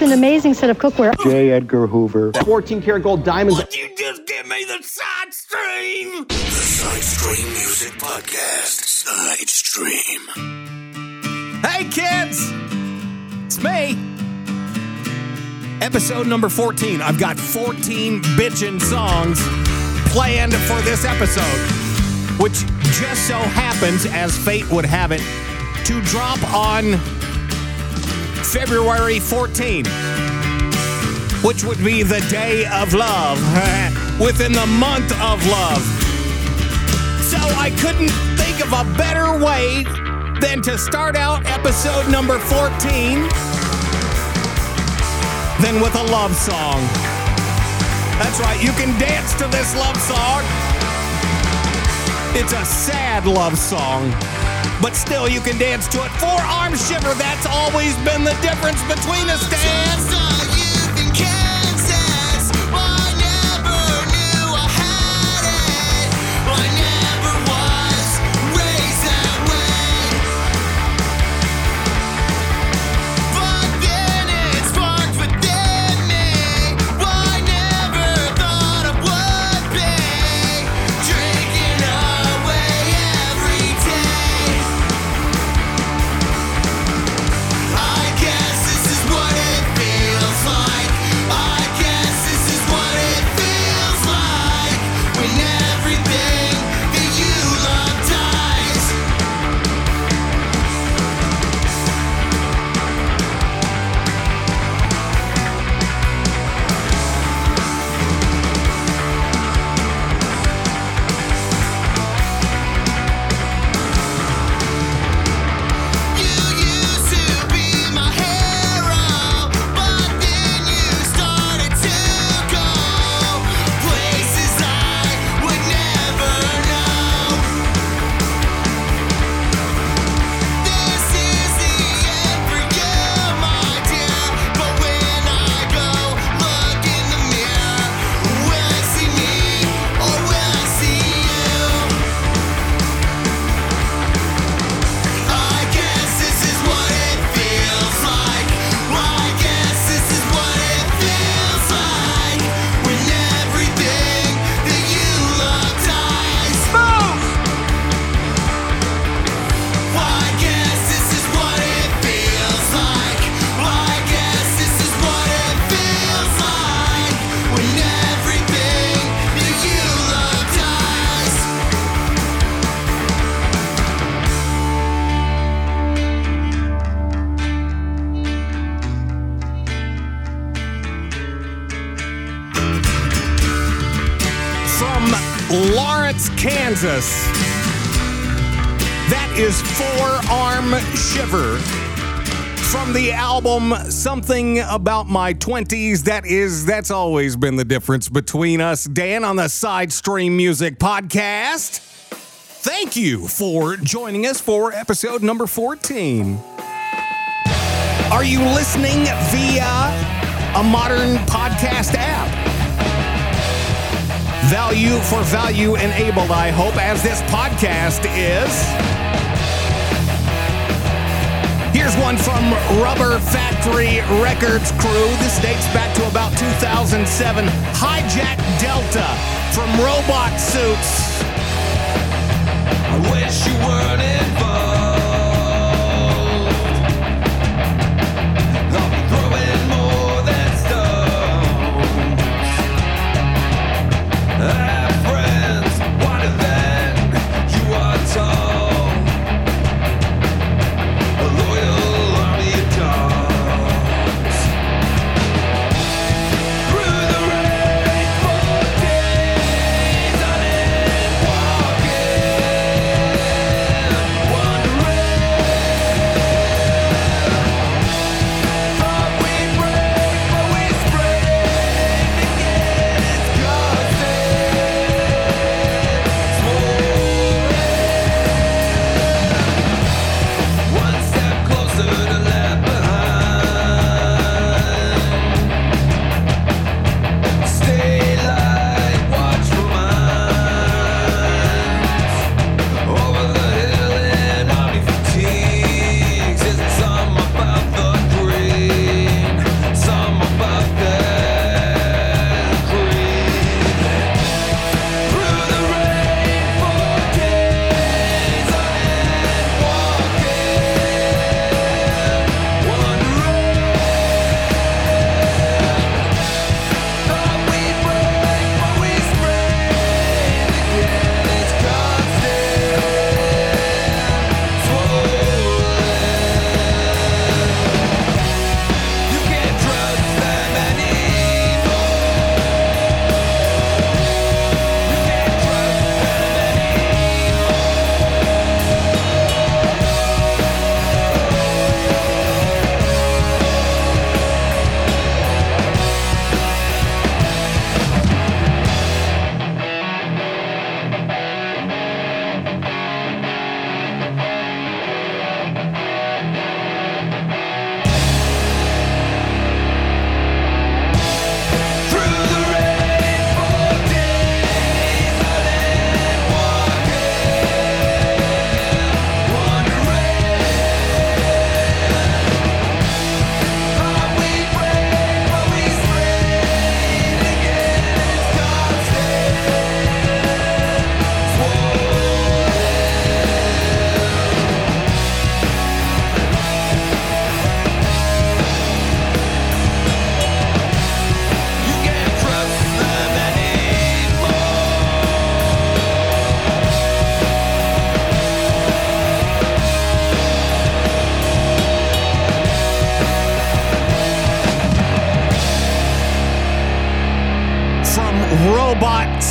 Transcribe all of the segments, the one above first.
It's an amazing set of cookware. J. Edgar Hoover. 14 karat gold diamonds. Would you just give me the side stream? The Side Stream Music Podcast. Side Stream. Hey, kids! It's me. Episode number 14. I've got 14 bitchin' songs planned for this episode, which just so happens, as fate would have it, to drop on February 14, which would be the day of love within the month of love. So I couldn't think of a better way than to start out episode number 14 than with a love song. That's right, you can dance to this love song. It's a sad love song, but still you can dance to it. Forearm shiver, that's always been the difference between us, Dan. Album Something About My 20s. That is, that's always been the difference between us, Dan, on the Side Stream Music Podcast. Thank you for joining us for episode number 14. Are you listening via a modern podcast app? Value for value enabled, I hope, as this podcast is. Here's one from Rubber Factory Records crew. This dates back to about 2007. Hijack Delta from Robot Suits. I wish you weren't involved.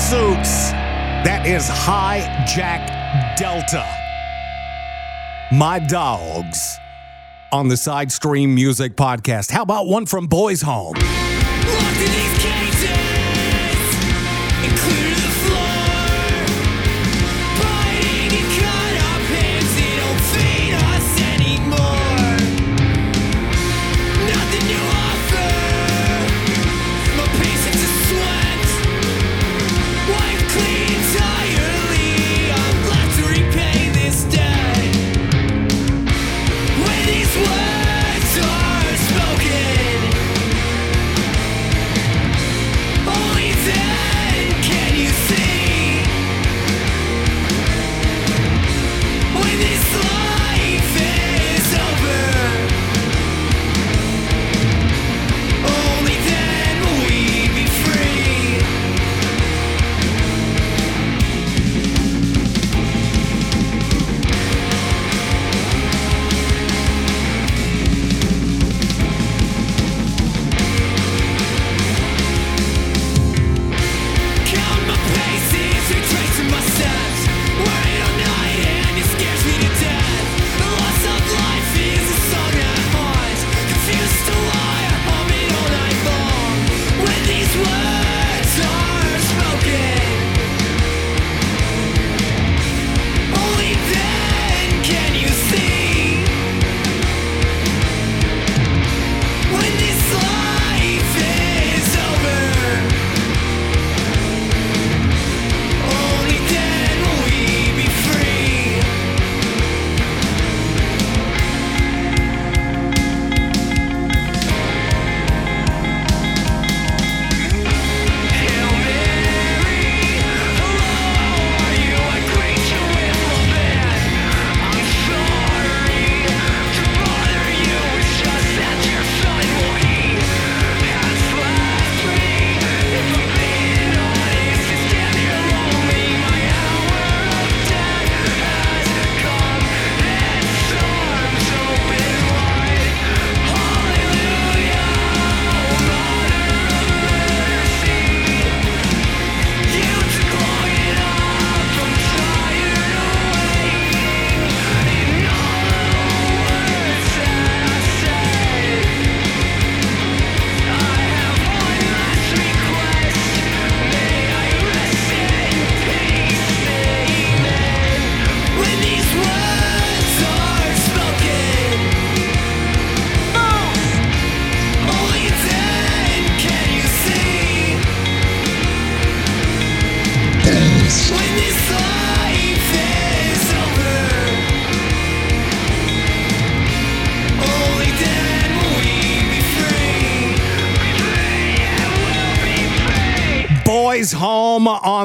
Souks. That is jack Delta. My dogs on the Side Stream Music Podcast. How about one from Boys Home?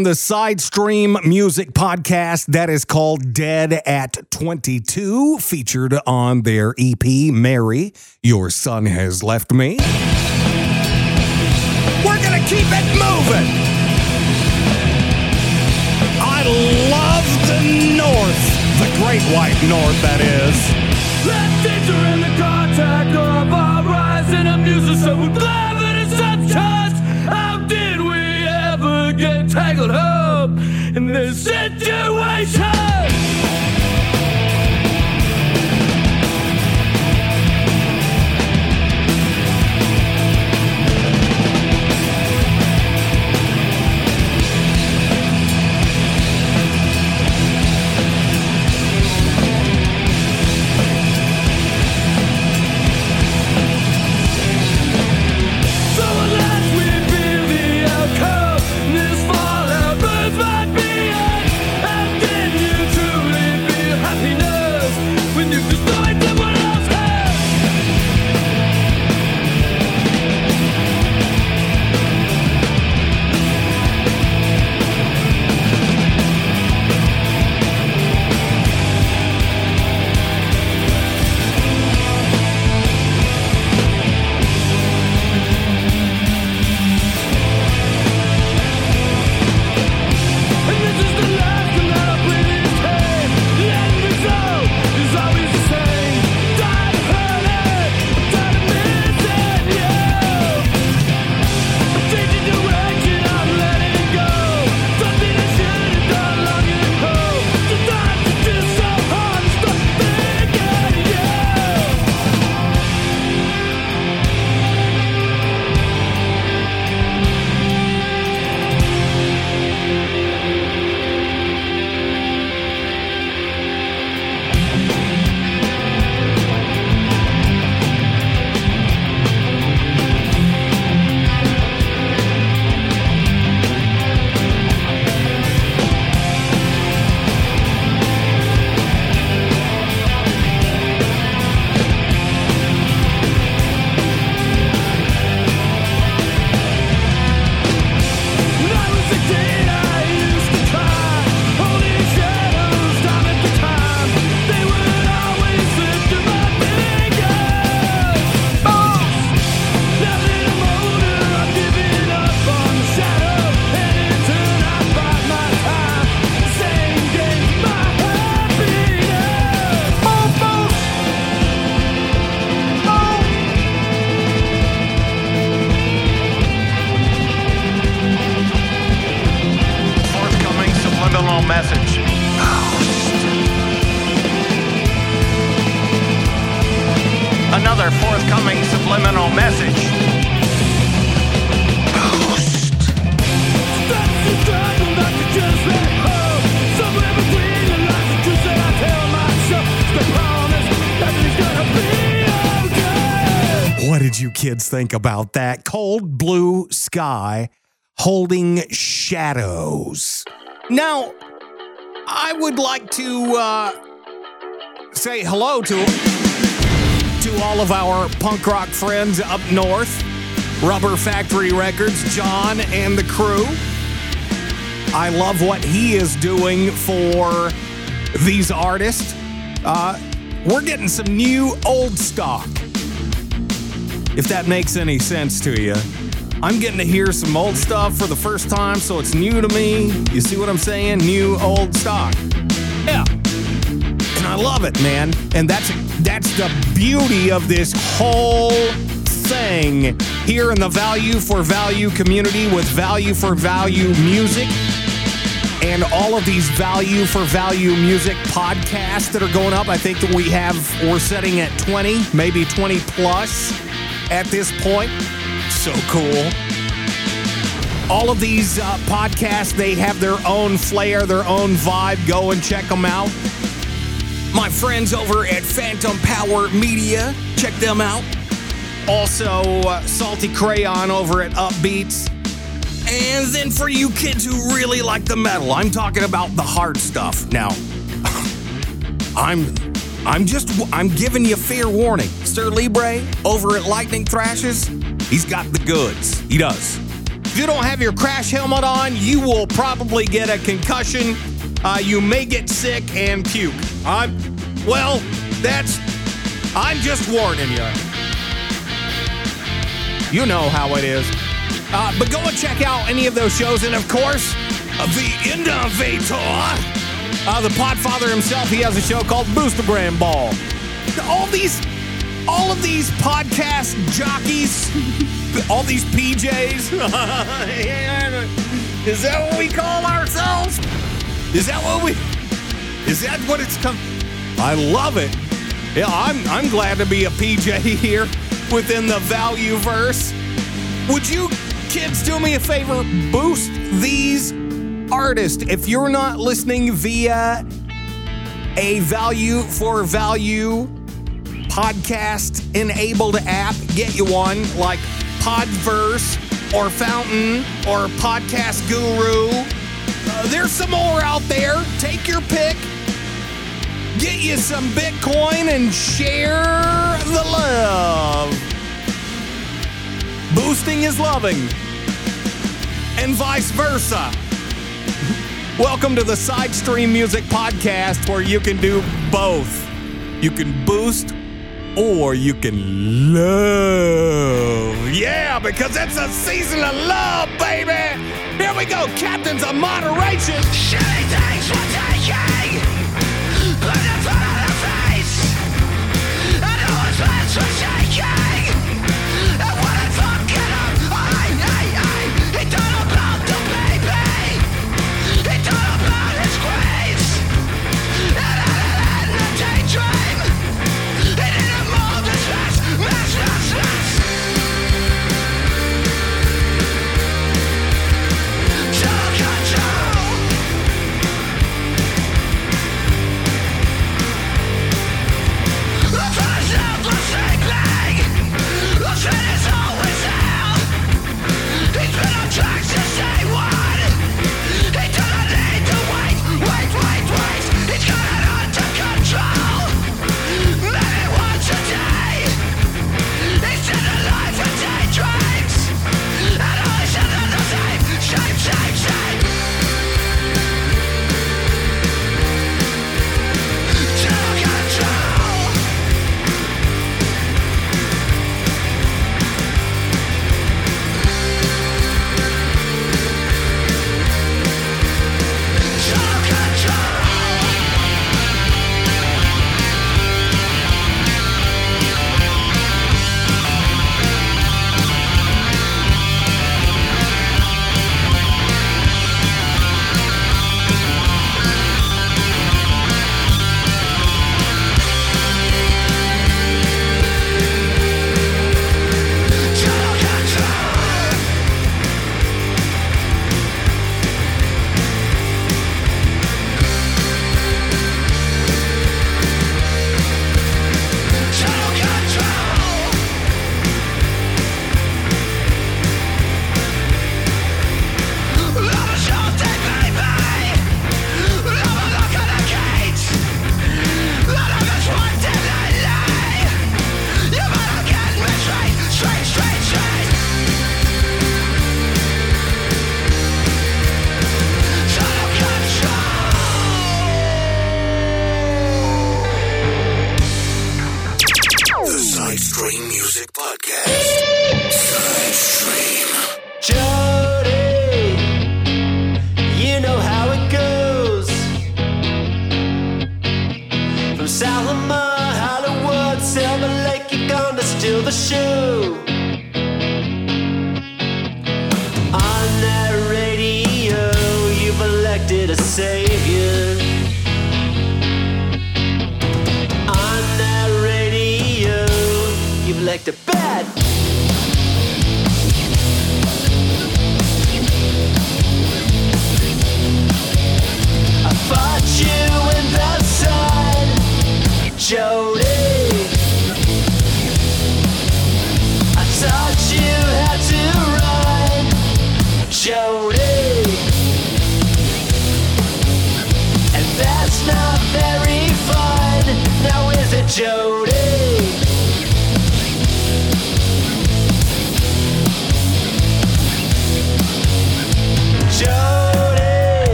on the Side Stream Music podcast that is called Dead at 22, featured on their EP, Mary, Your Son Has Left Me. We're going to keep it moving. I love the North, the Great White North, that is. Kids think about that? Cold blue sky holding shadows. Now, I would like to uh, say hello to to all of our punk rock friends up north, Rubber Factory Records, John and the crew. I love what he is doing for these artists. Uh, we're getting some new old stock if that makes any sense to you. I'm getting to hear some old stuff for the first time, so it's new to me. You see what I'm saying? New old stock. Yeah. And I love it, man. And that's that's the beauty of this whole thing here in the value for value community with value for value music and all of these value for value music podcasts that are going up. I think that we have, we're setting at 20, maybe 20 plus at this point. So cool. All of these uh, podcasts, they have their own flair, their own vibe. Go and check them out. My friends over at Phantom Power Media, check them out. Also, uh, Salty Crayon over at Upbeats. And then for you kids who really like the metal, I'm talking about the hard stuff. Now, I'm I'm just I'm giving you fair warning. Sir Libre over at Lightning Thrashes, he's got the goods. He does. If you don't have your crash helmet on, you will probably get a concussion. Uh, you may get sick and puke. I'm well, that's I'm just warning you. You know how it is. Uh, but go and check out any of those shows. And of course, the innovator, uh, the Podfather himself, he has a show called Boostagram Ball. All these, all of these podcast jockeys, all these PJs. is that what we call ourselves? Is that what we? Is that what it's come? I love it. Yeah, I'm I'm glad to be a PJ here within the value verse. Would you kids do me a favor? Boost these artists. If you're not listening via a value for value podcast enabled app, get you one like Podverse or Fountain or Podcast Guru. Uh, there's some more out there. Take your pick. Get you some Bitcoin and share the love. Boosting is loving, and vice versa. Welcome to the Side Stream Music Podcast, where you can do both. You can boost or you can love. Yeah, because it's a season of love, baby. Here we go, captains of moderation. Shitty things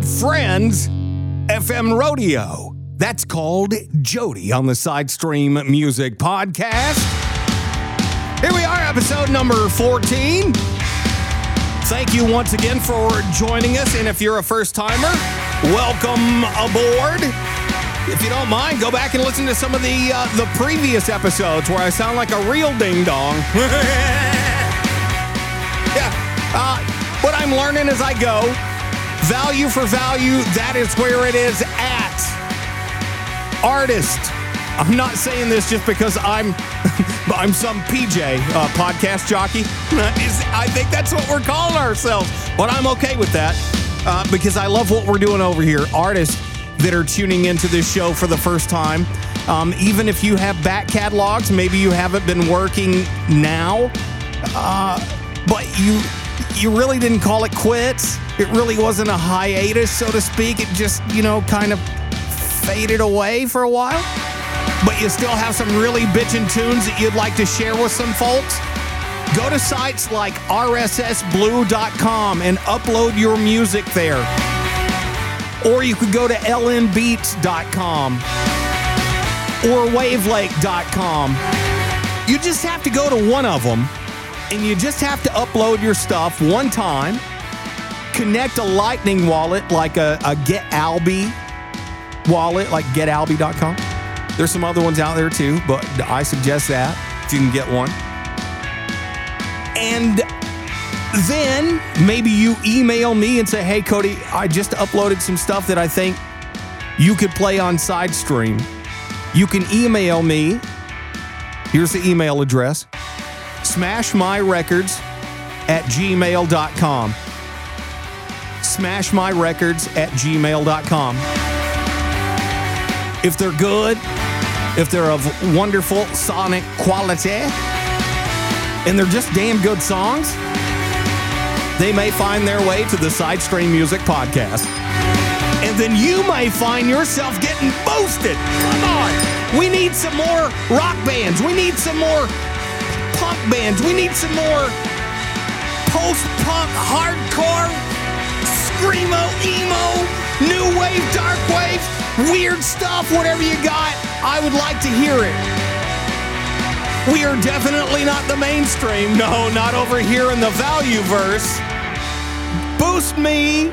good friends, FM Rodeo. That's called Jody on the Side Stream Music Podcast. Here we are, episode number 14. Thank you once again for joining us. And if you're a first timer, welcome aboard. If you don't mind, go back and listen to some of the uh, the previous episodes where I sound like a real ding dong. yeah, uh, what I'm learning as I go, value for value, that is where it is at. Artist. I'm not saying this just because I'm I'm some PJ uh, podcast jockey. I think that's what we're calling ourselves, but I'm okay with that uh, because I love what we're doing over here. Artists that are tuning into this show for the first time, um, even if you have back catalogs, maybe you haven't been working now, uh, but you you really didn't call it quits. It really wasn't a hiatus, so to speak. It just you know kind of faded away for a while but you still have some really bitchin' tunes that you'd like to share with some folks, go to sites like rssblue.com and upload your music there. Or you could go to lnbeats.com or wavelake.com. You just have to go to one of them and you just have to upload your stuff one time, connect a lightning wallet like a, a GetAlby wallet, like getalby.com. There's some other ones out there too, but I suggest that if you can get one. And then maybe you email me and say, hey, Cody, I just uploaded some stuff that I think you could play on SideStream. You can email me. Here's the email address smashmyrecords at gmail.com. Smashmyrecords at gmail.com. If they're good, if they're of wonderful sonic quality, and they're just damn good songs, they may find their way to the Side Stream Music Podcast. And then you may find yourself getting boosted. Come on. We need some more rock bands. We need some more punk bands. We need some more post punk, hardcore, screamo, emo, new wave, dark wave, weird stuff, whatever you got. I would like to hear it. We are definitely not the mainstream. No, not over here in the value verse. Boost me.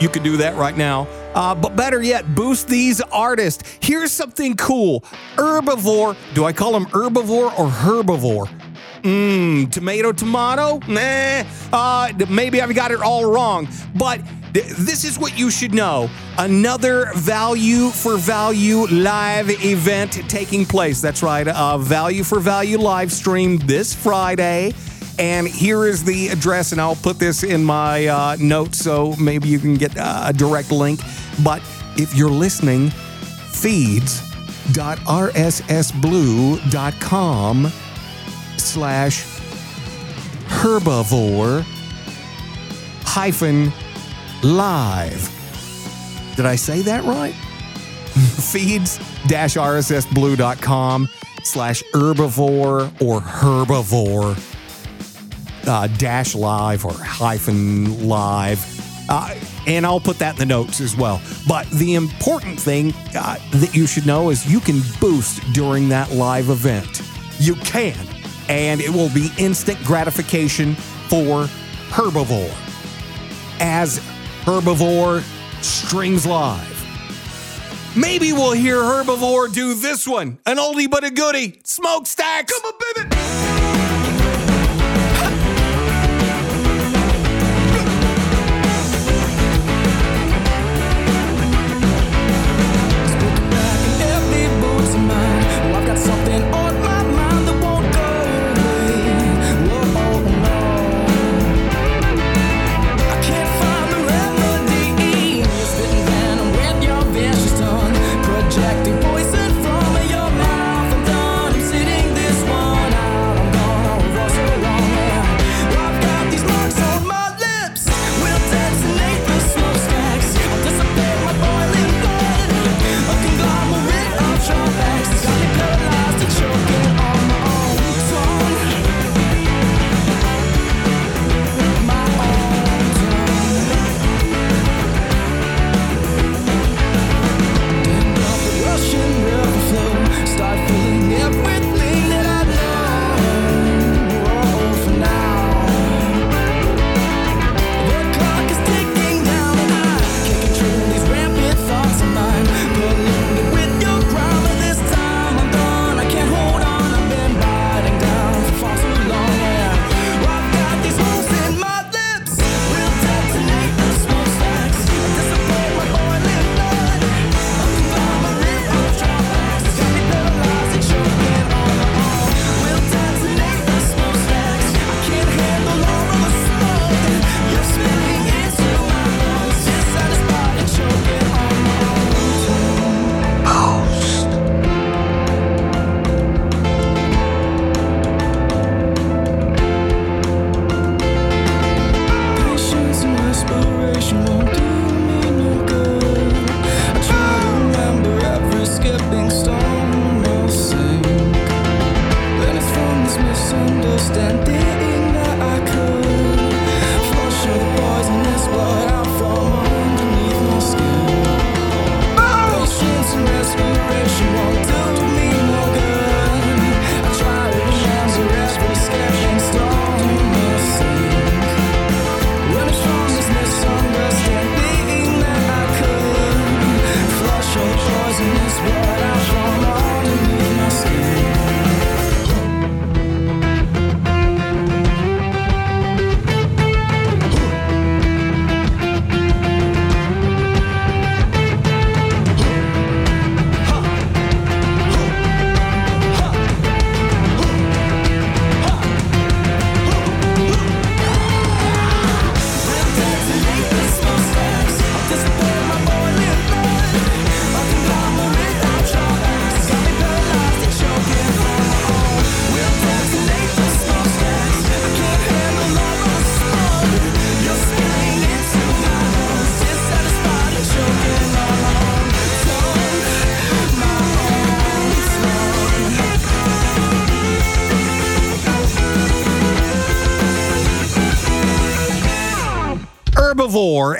You can do that right now. Uh, but better yet, boost these artists. Here's something cool. Herbivore. Do I call him herbivore or herbivore? Mmm, tomato, tomato? Nah. Uh, maybe I've got it all wrong. But th- this is what you should know. Another value for value live event taking place. That's right. A value for value live stream this Friday. And here is the address, and I'll put this in my uh, notes so maybe you can get uh, a direct link. But if you're listening, feeds.rssblue.com slash herbivore hyphen live. Did I say that right? feeds-rssblue.com slash herbivore or herbivore uh, dash live or hyphen live. Uh, and I'll put that in the notes as well. But the important thing uh, that you should know is you can boost during that live event. You can. And it will be instant gratification for Herbivore. As Herbivore strings live. Maybe we'll hear Herbivore do this one, an oldie but a goodie. Smokestacks. Come on, baby.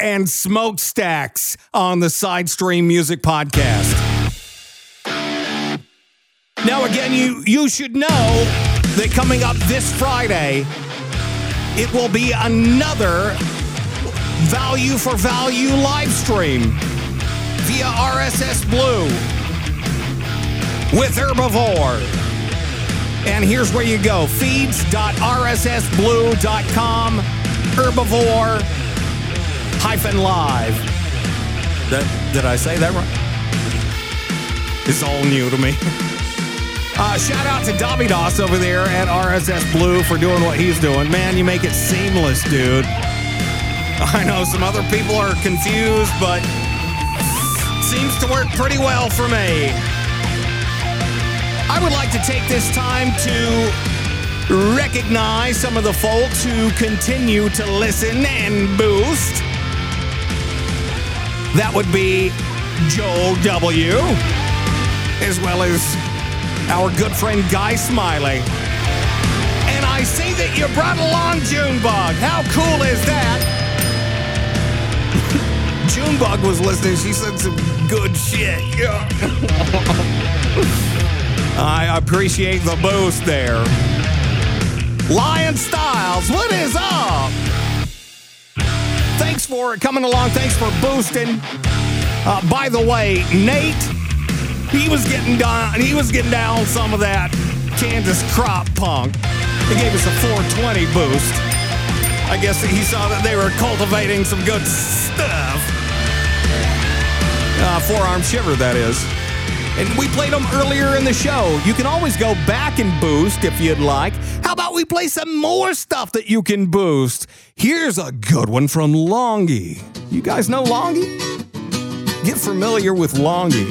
And Smokestacks on the Sidestream Music Podcast. Now, again, you, you should know that coming up this Friday, it will be another value for value live stream via RSS Blue with Herbivore. And here's where you go feeds.rssblue.com, herbivore hyphen live. That, did I say that right? It's all new to me. Uh, shout out to Dovydas over there at RSS Blue for doing what he's doing. Man, you make it seamless, dude. I know some other people are confused, but seems to work pretty well for me. I would like to take this time to recognize some of the folks who continue to listen and boost. That would be Joel W., as well as our good friend Guy Smiley. And I see that you brought along Junebug. How cool is that? Junebug was listening. She said some good shit. Yeah. I appreciate the boost there. Lion Styles, what is up? Thanks for coming along. Thanks for boosting. Uh, by the way, Nate, he was getting down. He was getting down some of that Kansas crop punk. He gave us a 420 boost. I guess he saw that they were cultivating some good stuff. Uh, forearm shiver, that is. And we played them earlier in the show. You can always go back and boost if you'd like. How about we play some more stuff that you can boost? Here's a good one from Longy. You guys know Longy? Get familiar with Longy.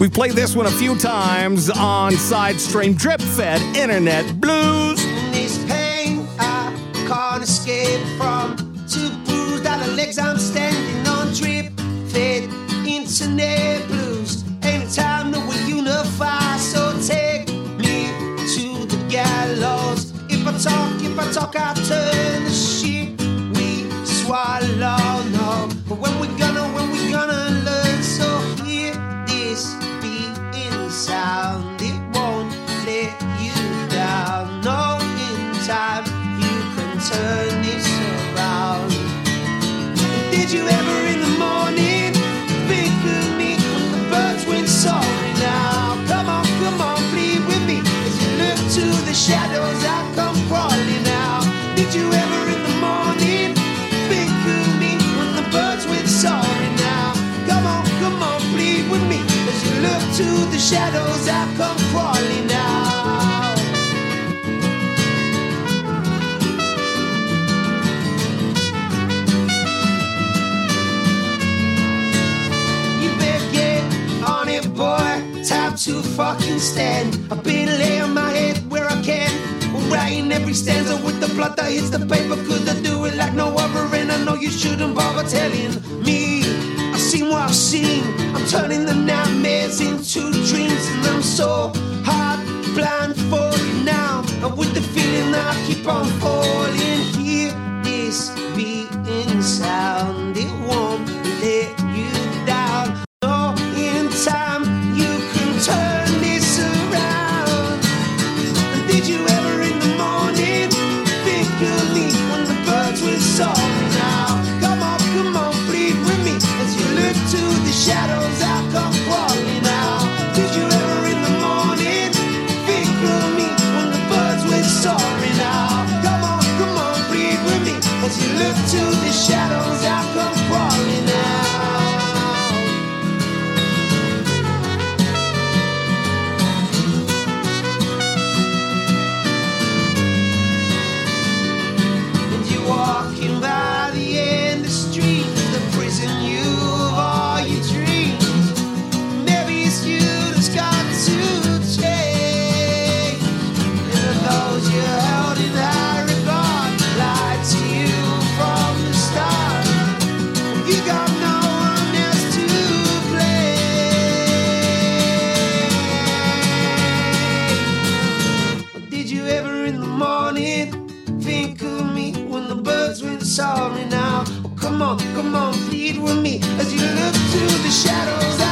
We've played this one a few times on Sidestream Drip Fed Internet Blues. this pain I can't escape from. Two bruised out legs, I'm standing on drip, fed internet blues. Talk, if I talk, I turn the shit we swallow. No, but when we gonna, when we gonna learn? So hear this beat in sound, it won't let you down. No, in time you can turn this around. Did you ever shadows. I come crawling now. You better get on it, boy. Time to fucking stand. I've been laying my head where I can. Writing every stanza with the blood that hits the paper. Could I do it like no other? And I know you shouldn't bother telling me. What I've seen. I'm turning the nightmares into dreams. And I'm so hard blindfolded now. And with the feeling that I keep on falling. sorry now. Oh, come on, come on, plead with me as you look to the shadows.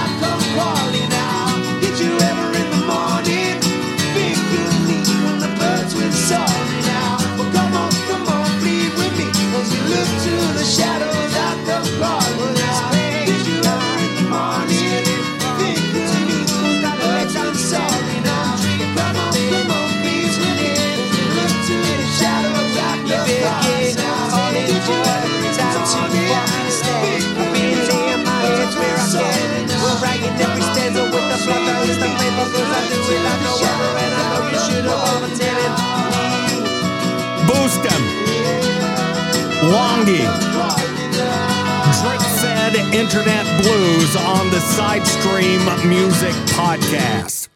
Boost 'em. Wongi. Drake fed internet blues on the Sidestream Music Podcast.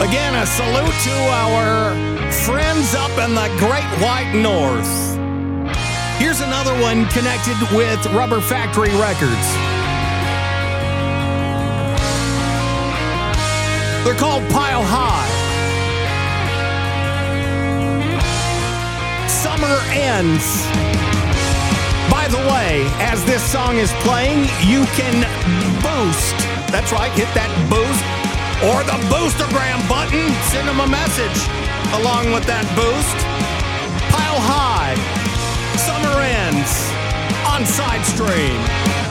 Again, a salute to our friends up in the Great White North. Here's another one connected with Rubber Factory Records. They're called Pile High. Summer ends. By the way, as this song is playing, you can boost. That's right, hit that boost or the boostagram button. Send them a message along with that boost. Pile high. Summer ends on side stream.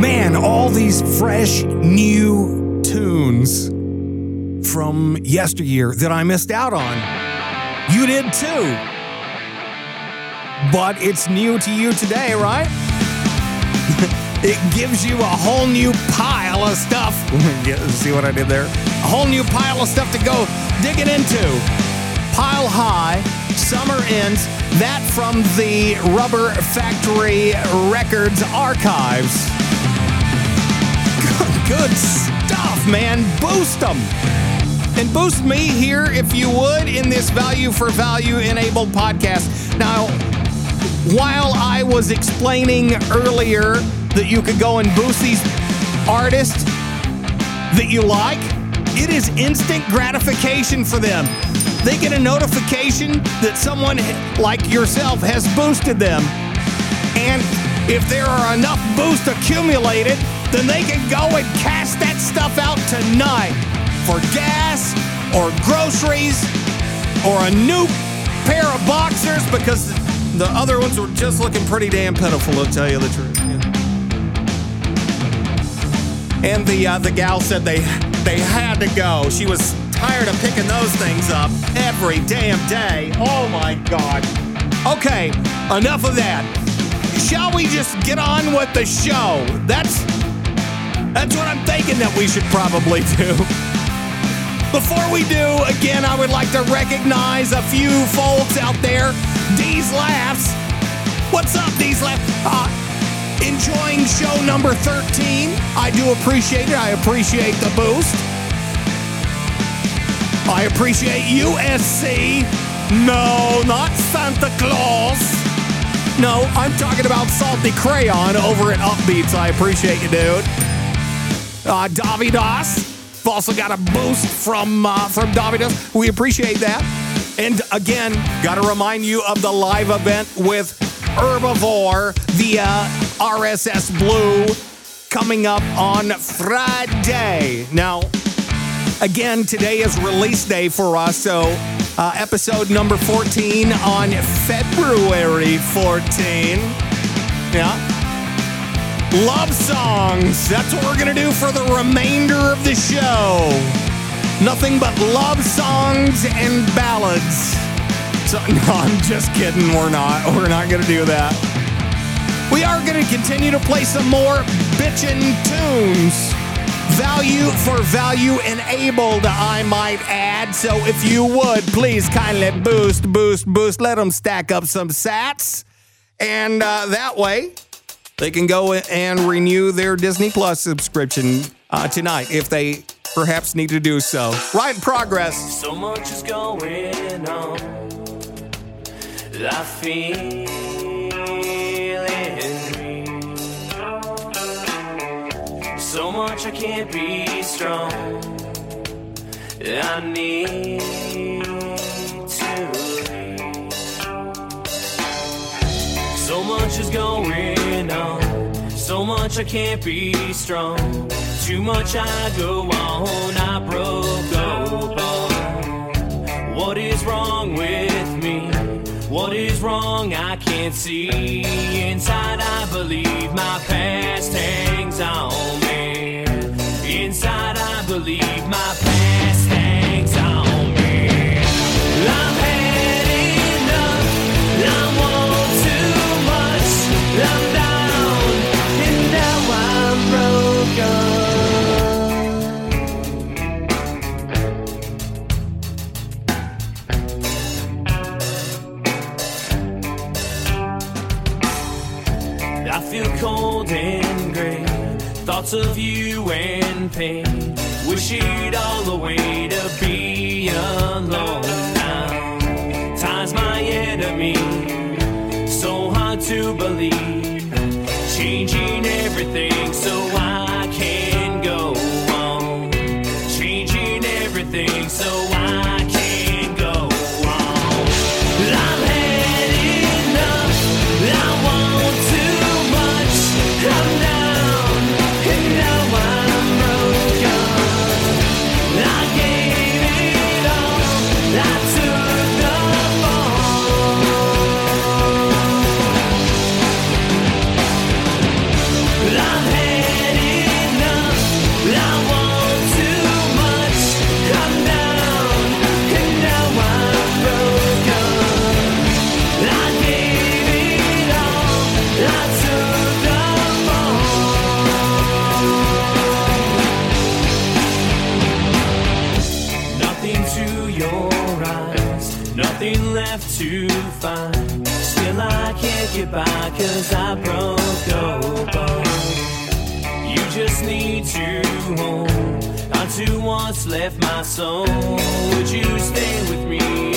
Man, all these fresh new tunes from yesteryear that I missed out on. You did too. But it's new to you today, right? It gives you a whole new pile of stuff. See what I did there? A whole new pile of stuff to go digging into. Pile High Summer Ends. That from the Rubber Factory Records archives. Good stuff, man. Boost them. And boost me here, if you would, in this value for value enabled podcast. Now, while I was explaining earlier that you could go and boost these artists that you like, it is instant gratification for them. They get a notification that someone like yourself has boosted them. And if there are enough boosts accumulated, then they can go and cash that stuff out tonight for gas or groceries or a new pair of boxers because the other ones were just looking pretty damn pitiful, to tell you the truth. And the uh, the gal said they they had to go. She was tired of picking those things up every damn day. Oh my god. Okay, enough of that. Shall we just get on with the show? That's that's what I'm thinking that we should probably do. Before we do, again, I would like to recognize a few folks out there. D's Laughs. What's up, D's Laughs? Uh, enjoying show number 13. I do appreciate it. I appreciate the boost. I appreciate USC. No, not Santa Claus. No, I'm talking about Salty Crayon over at Upbeats. I appreciate you, dude. Uh, Dovydas. We've also got a boost from uh, from Dovydas. We appreciate that. And again, got to remind you of the live event with Herbivore via RSS Blue coming up on Friday. Now, again, today is release day for us, so uh, episode number 14 on February 14. Yeah. Love songs. That's what we're going to do for the remainder of the show. Nothing but love songs and ballads. So, no, I'm just kidding. We're not. We're not going to do that. We are going to continue to play some more bitchin' tunes. Value for value enabled, I might add. So if you would, please kindly boost, boost, boost. Let them stack up some sats. And uh, that way, they can go and renew their Disney Plus subscription uh, tonight if they perhaps need to do so. Right in progress. So much is going on. I feel So much I can't be strong. I need to leave. So much is going on. So much I can't be strong. Too much I go on. I broke bone. What is wrong with me? What is wrong? I can't see. Inside, I believe my past hangs on me. Inside, I believe my past cold and gray. Thoughts of you and pain. Wish it all away to be alone now. Time's my enemy. So hard to believe. Changing everything so I Can't get by cause I broke open. You just need to hold on to what's left my soul. Would you stay with me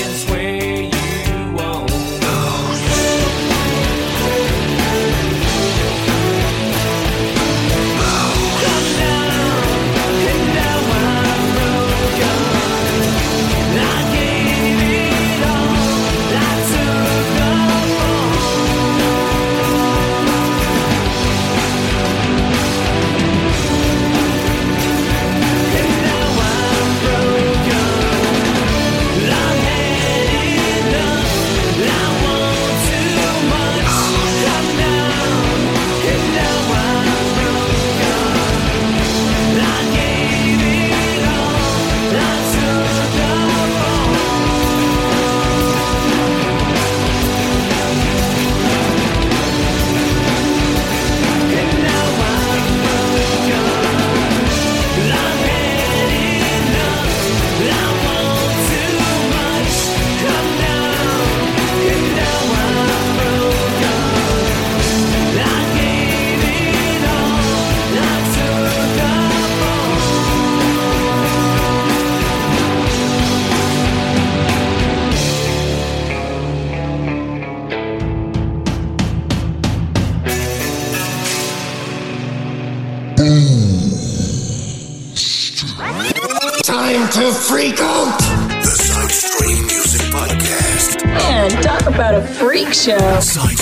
show. Side.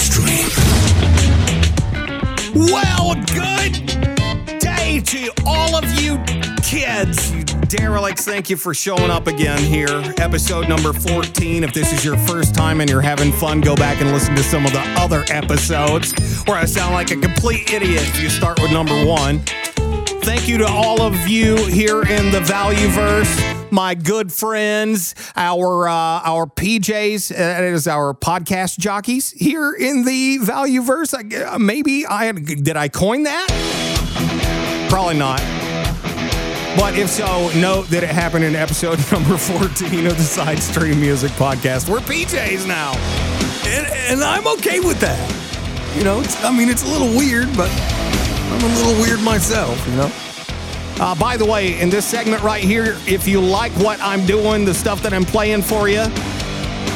Well, good day to all of you kids. Derelicts, thank you for showing up again here. Episode number 14. If this is your first time and you're having fun, go back and listen to some of the other episodes where I sound like a complete idiot you start with number one. Thank you to all of you here in the Valueverse, my good friends, our uh, our PJs, uh, that is our podcast jockeys here in the Valueverse. I, uh, maybe I did I coin that? Probably not. But if so, note that it happened in episode number 14 of the Side Stream Music Podcast. We're PJs now. And, and I'm okay with that. You know, I mean, it's a little weird, but I'm a little weird myself, you know? Uh, by the way, in this segment right here, if you like what I'm doing, the stuff that I'm playing for you,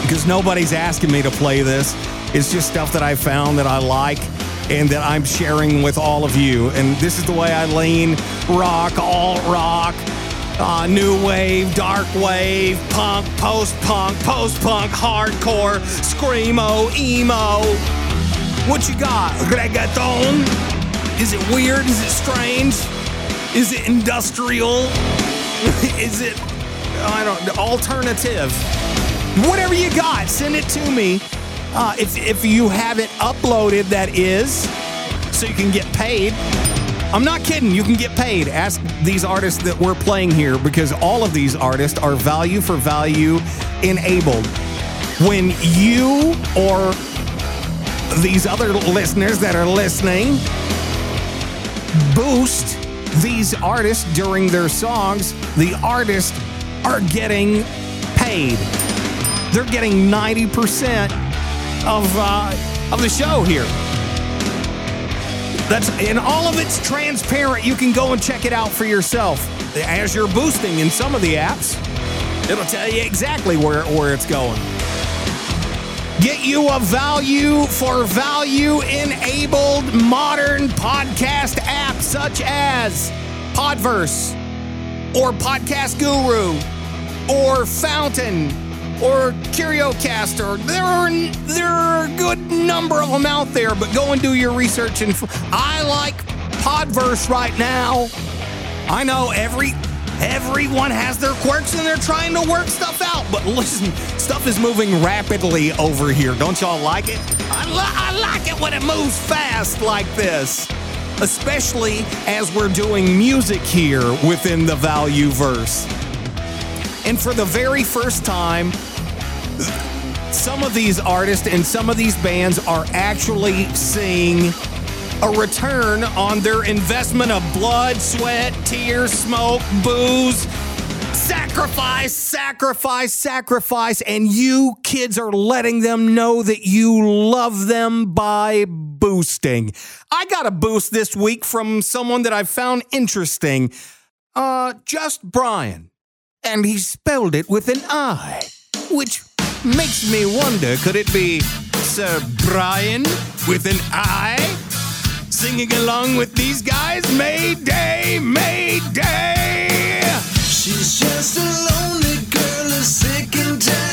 because nobody's asking me to play this, it's just stuff that I found that I like and that I'm sharing with all of you. And this is the way I lean rock, alt rock, uh, new wave, dark wave, punk, post punk, post punk, hardcore, screamo, emo. What you got? Reggaeton? Is it weird? Is it strange? Is it industrial? Is it, I don't, alternative? Whatever you got, send it to me. Uh, if, if you have it uploaded, that is, so you can get paid. I'm not kidding. You can get paid. Ask these artists that we're playing here because all of these artists are value for value enabled. When you or these other listeners that are listening boost these artists during their songs, the artists are getting paid. They're getting 90% of uh, of the show here. That's and all of it's transparent. You can go and check it out for yourself. As you're boosting in some of the apps, it'll tell you exactly where, where it's going. Get you a value for value enabled modern podcast app such as Podverse or Podcast Guru or Fountain or CurioCaster. There are there are a good number of them out there, but go and do your research. And I like Podverse right now. I know every everyone has their quirks and they're trying to work stuff out. But listen, stuff is moving rapidly over here. Don't y'all like it? I, li- I like it when it moves fast like this. Especially as we're doing music here within the value verse. And for the very first time, some of these artists and some of these bands are actually seeing a return on their investment of blood, sweat, tears, smoke, booze, sacrifice, sacrifice, sacrifice, and you kids are letting them know that you love them by boosting. I got a boost this week from someone that I found interesting. Uh, just Brian. And he spelled it with an I, which makes me wonder could it be Sir Brian with an I? Singing along with these guys, Mayday, Mayday! She's just a lonely girl a sick and tired.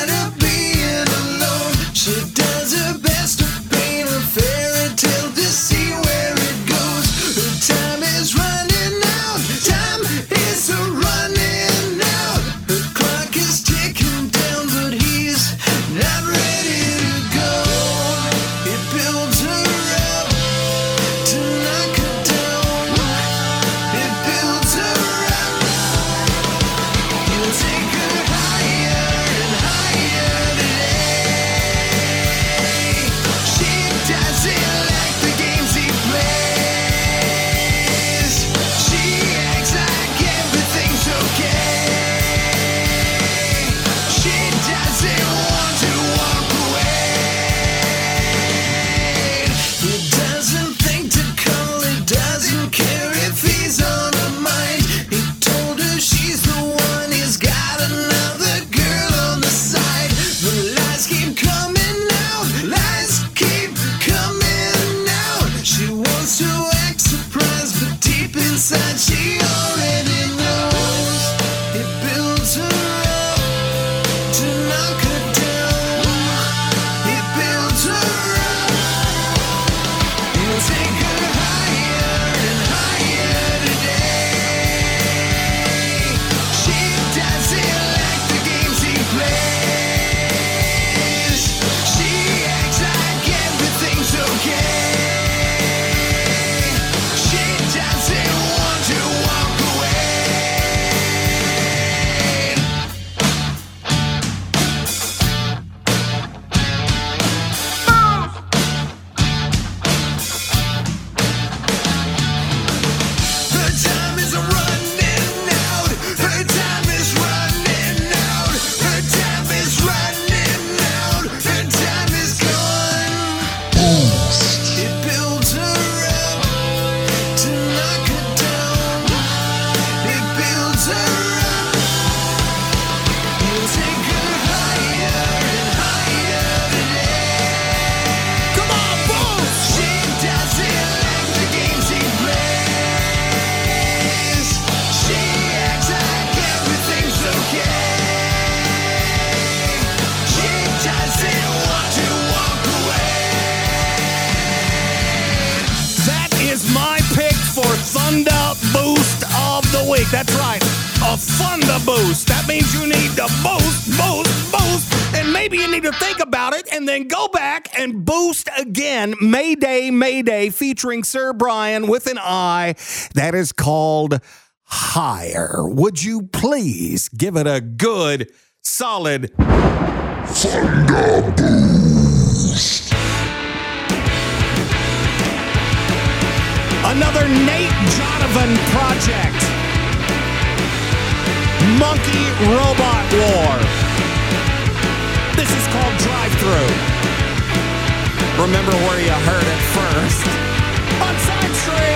Boost Again, Mayday, Mayday, featuring Sir Brian with an I. That is called Higher. Would you please give it a good, solid Thunder Boost? Another Nate Donovan project. Monkey Robot War. This is called Drive Through. Remember where you heard it first. On Side Street!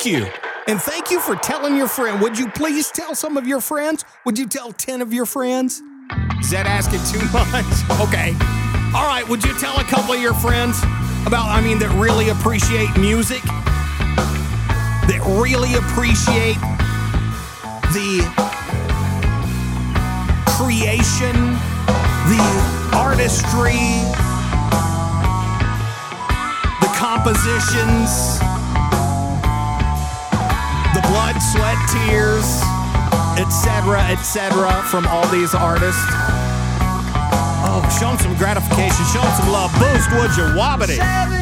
Thank you. And thank you for telling your friend. Would you please tell some of your friends? Would you tell 10 of your friends? Is that asking too much? Okay. All right, would you tell a couple of your friends about, I mean, that really appreciate music? That really appreciate the creation, the artistry, the compositions, blood, sweat, tears, etc., etc., from all these artists. Oh, show them some gratification, show them some love. Boost, would you, Wobbity?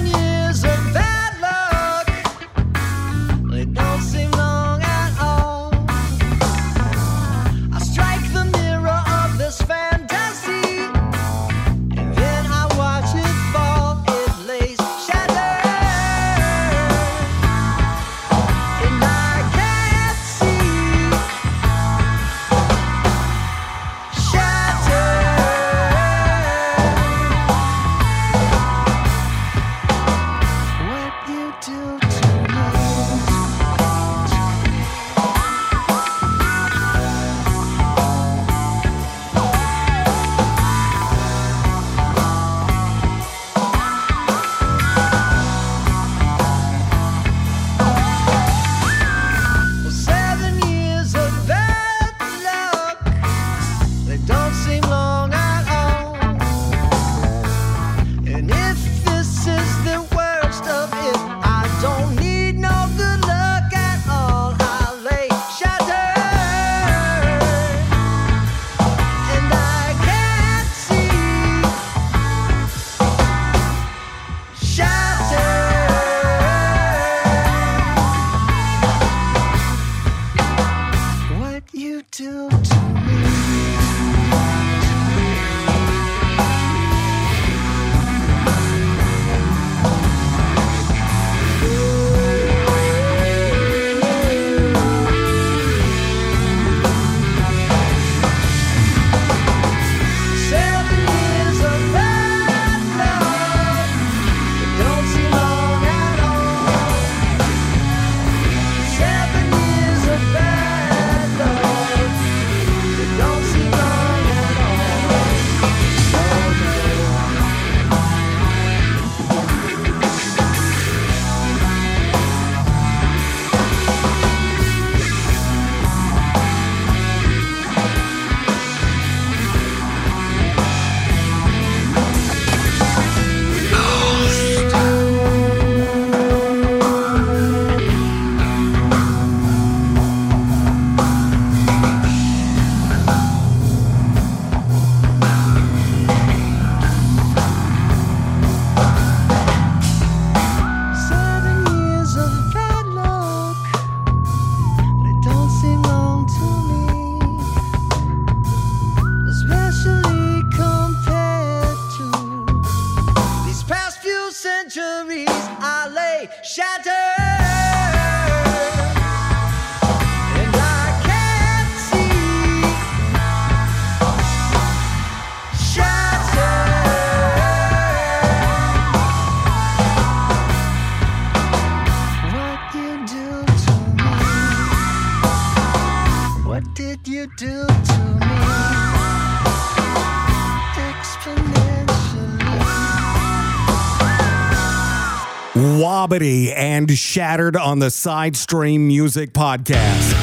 Shattered on the Side Stream Music Podcast.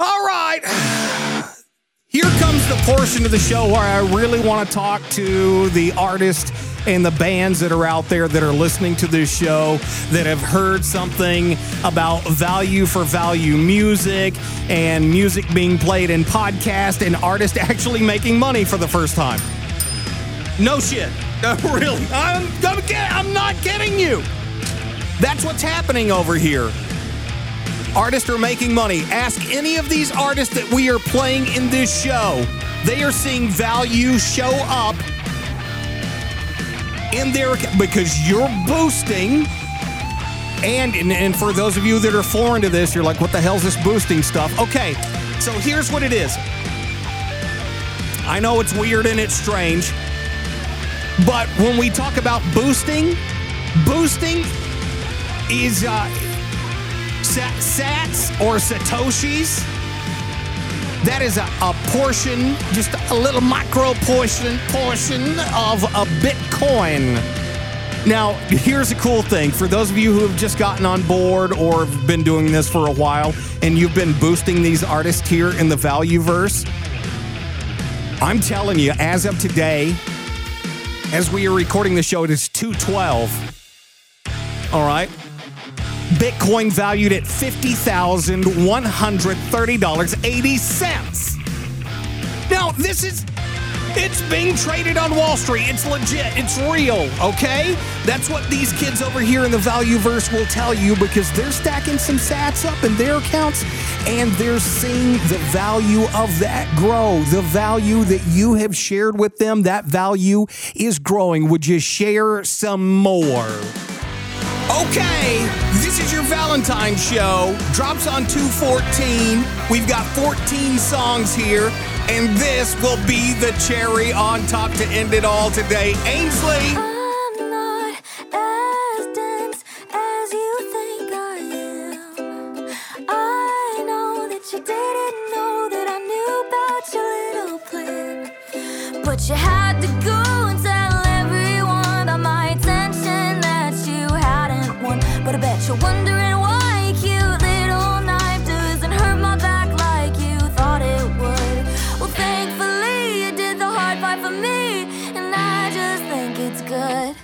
All right. Here comes the portion of the show where I really want to talk to the artist and the bands that are out there that are listening to this show that have heard something about value for value music and music being played in podcast and artists actually making money for the first time. No shit. Really. I'm, I'm, I'm not kidding you. That's what's happening over here. Artists are making money. Ask any of these artists that we are playing in this show. They are seeing value show up in their because you're boosting And, and and for those of you that are foreign to this, you're like, what the hell's this boosting stuff? Okay, so here's what it is. I know it's weird and it's strange, but when we talk about boosting, boosting is uh, sats or satoshis. That is a, a portion, just a little micro portion, portion of a Bitcoin. Now, here's a cool thing for those of you who have just gotten on board or have been doing this for a while and you've been boosting these artists here in the value verse. I'm telling you, as of today, as we are recording the show, it is 212. All right. Bitcoin valued at $50,130.80. Now, this is it's being traded on Wall Street. It's legit. It's real, okay? That's what these kids over here in the Valueverse will tell you because they're stacking some sats up in their accounts and they're seeing the value of that grow. The value that you have shared with them, that value is growing. Would you share some more? Okay, this is your Valentine's show. Drops on 214. We've got 14 songs here, and this will be the cherry on top to end it all today. Ainsley. I'm not as dense as Wondering why cute little knife doesn't hurt my back like you thought it would. Well, thankfully, you did the hard part for me, and I just think it's good.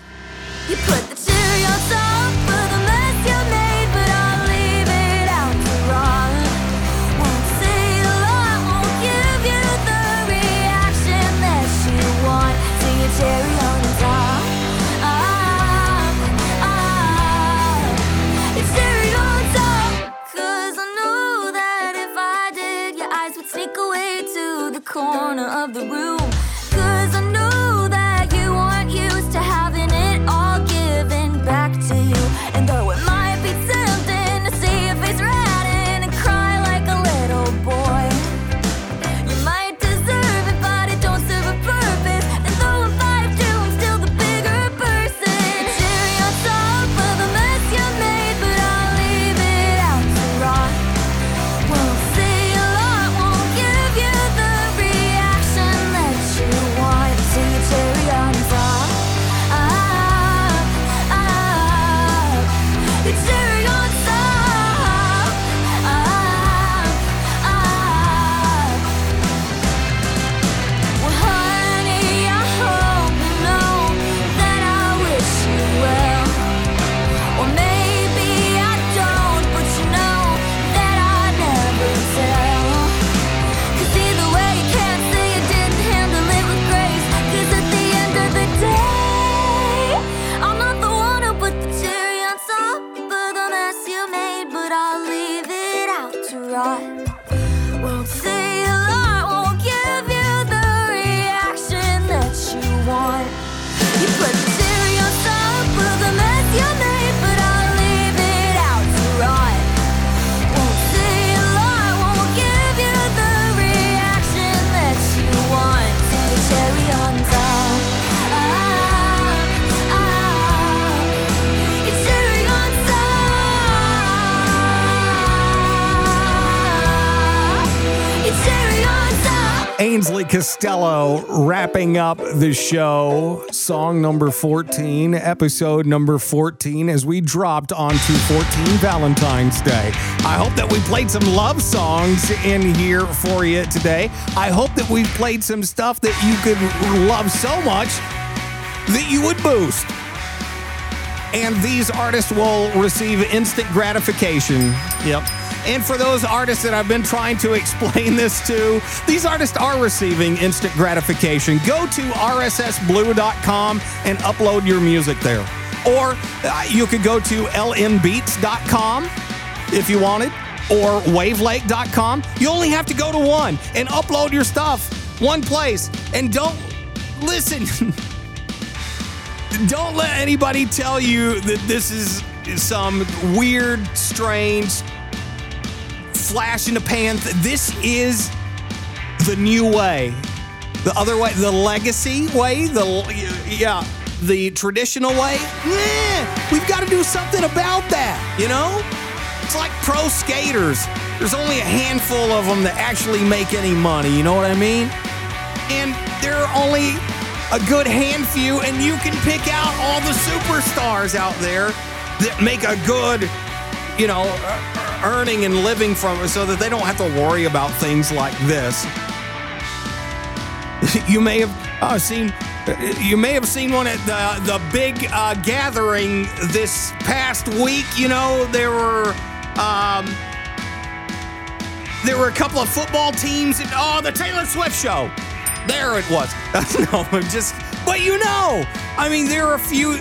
You put the cherry on of the room. Ainsley Costello wrapping up the show, song number 14, episode number 14, as we dropped onto 14 Valentine's Day. I hope that we played some love songs in here for you today. I hope that we played some stuff that you could love so much that you would boost. And these artists will receive instant gratification. Yep. And for those artists that I've been trying to explain this to, these artists are receiving instant gratification. Go to rssblue.com and upload your music there. Or uh, you could go to lnbeats.com if you wanted, or wavelake.com. You only have to go to one and upload your stuff one place. And don't listen. don't let anybody tell you that this is some weird, strange flash in the pan. This is the new way. The other way, the legacy way, the yeah, the traditional way. Eh, we've got to do something about that, you know? It's like pro skaters. There's only a handful of them that actually make any money, you know what I mean? And there are only a good hand few, and you can pick out all the superstars out there that make a good, you know, earning and living from it so that they don't have to worry about things like this. you may have uh, seen you may have seen one at the the big uh, gathering this past week. You know there were um, there were a couple of football teams. And, oh, the Taylor Swift show. There it was. no, just but you know, I mean, there are a few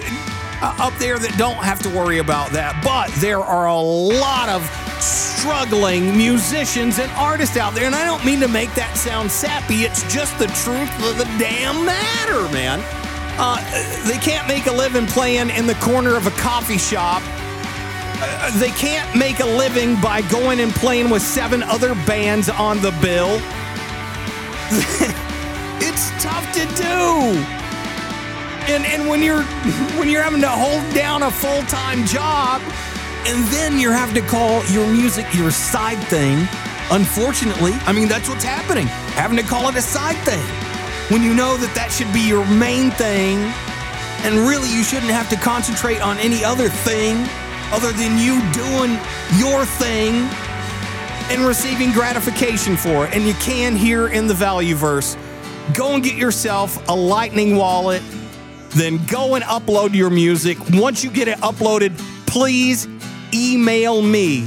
uh, up there that don't have to worry about that, but there are a lot of struggling musicians and artists out there, and I don't mean to make that sound sappy. It's just the truth of the damn matter, man. Uh, they can't make a living playing in the corner of a coffee shop. Uh, they can't make a living by going and playing with seven other bands on the bill. it's tough to do. And and when you're when you're having to hold down a full-time job and then you're having to call your music your side thing, unfortunately, I mean that's what's happening. Having to call it a side thing. When you know that that should be your main thing and really you shouldn't have to concentrate on any other thing other than you doing your thing and receiving gratification for it. And you can hear in the value verse. Go and get yourself a lightning wallet, then go and upload your music. Once you get it uploaded, please email me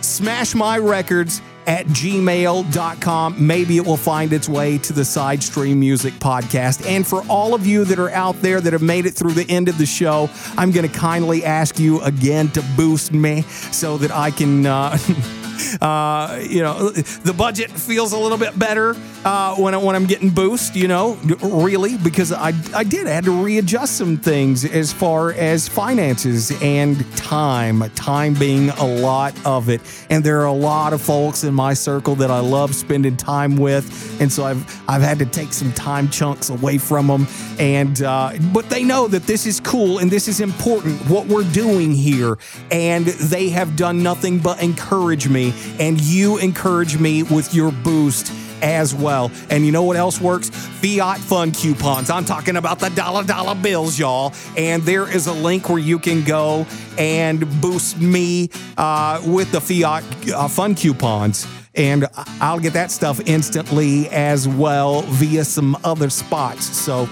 smashmyrecords at gmail.com. Maybe it will find its way to the Side Stream Music Podcast. And for all of you that are out there that have made it through the end of the show, I'm going to kindly ask you again to boost me so that I can. Uh, uh, you know, the budget feels a little bit better uh, when I, when I'm getting boost. You know, really because I I did I had to readjust some things as far as finances and time. Time being a lot of it, and there are a lot of folks in my circle that I love spending time with, and so I've I've had to take some time chunks away from them, and uh, but they know that this is cool and this is important what we're doing here, and they have done nothing but encourage me, and you encourage me with your boost as well. And you know what else works? Fiat Fun coupons. I'm talking about the dollar dollar bills, y'all. And there is a link where you can go and boost me uh, with the Fiat uh, Fun coupons. And I'll get that stuff instantly as well via some other spots. So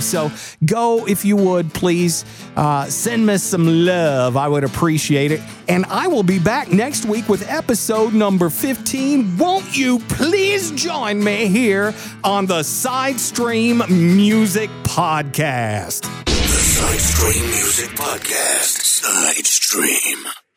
so go, if you would, please uh, send me some love. I would appreciate it. And I will be back next week with episode number 15. Won't you please join me here on the Side Stream Music Podcast? The Side Stream Music Podcast. Side Stream.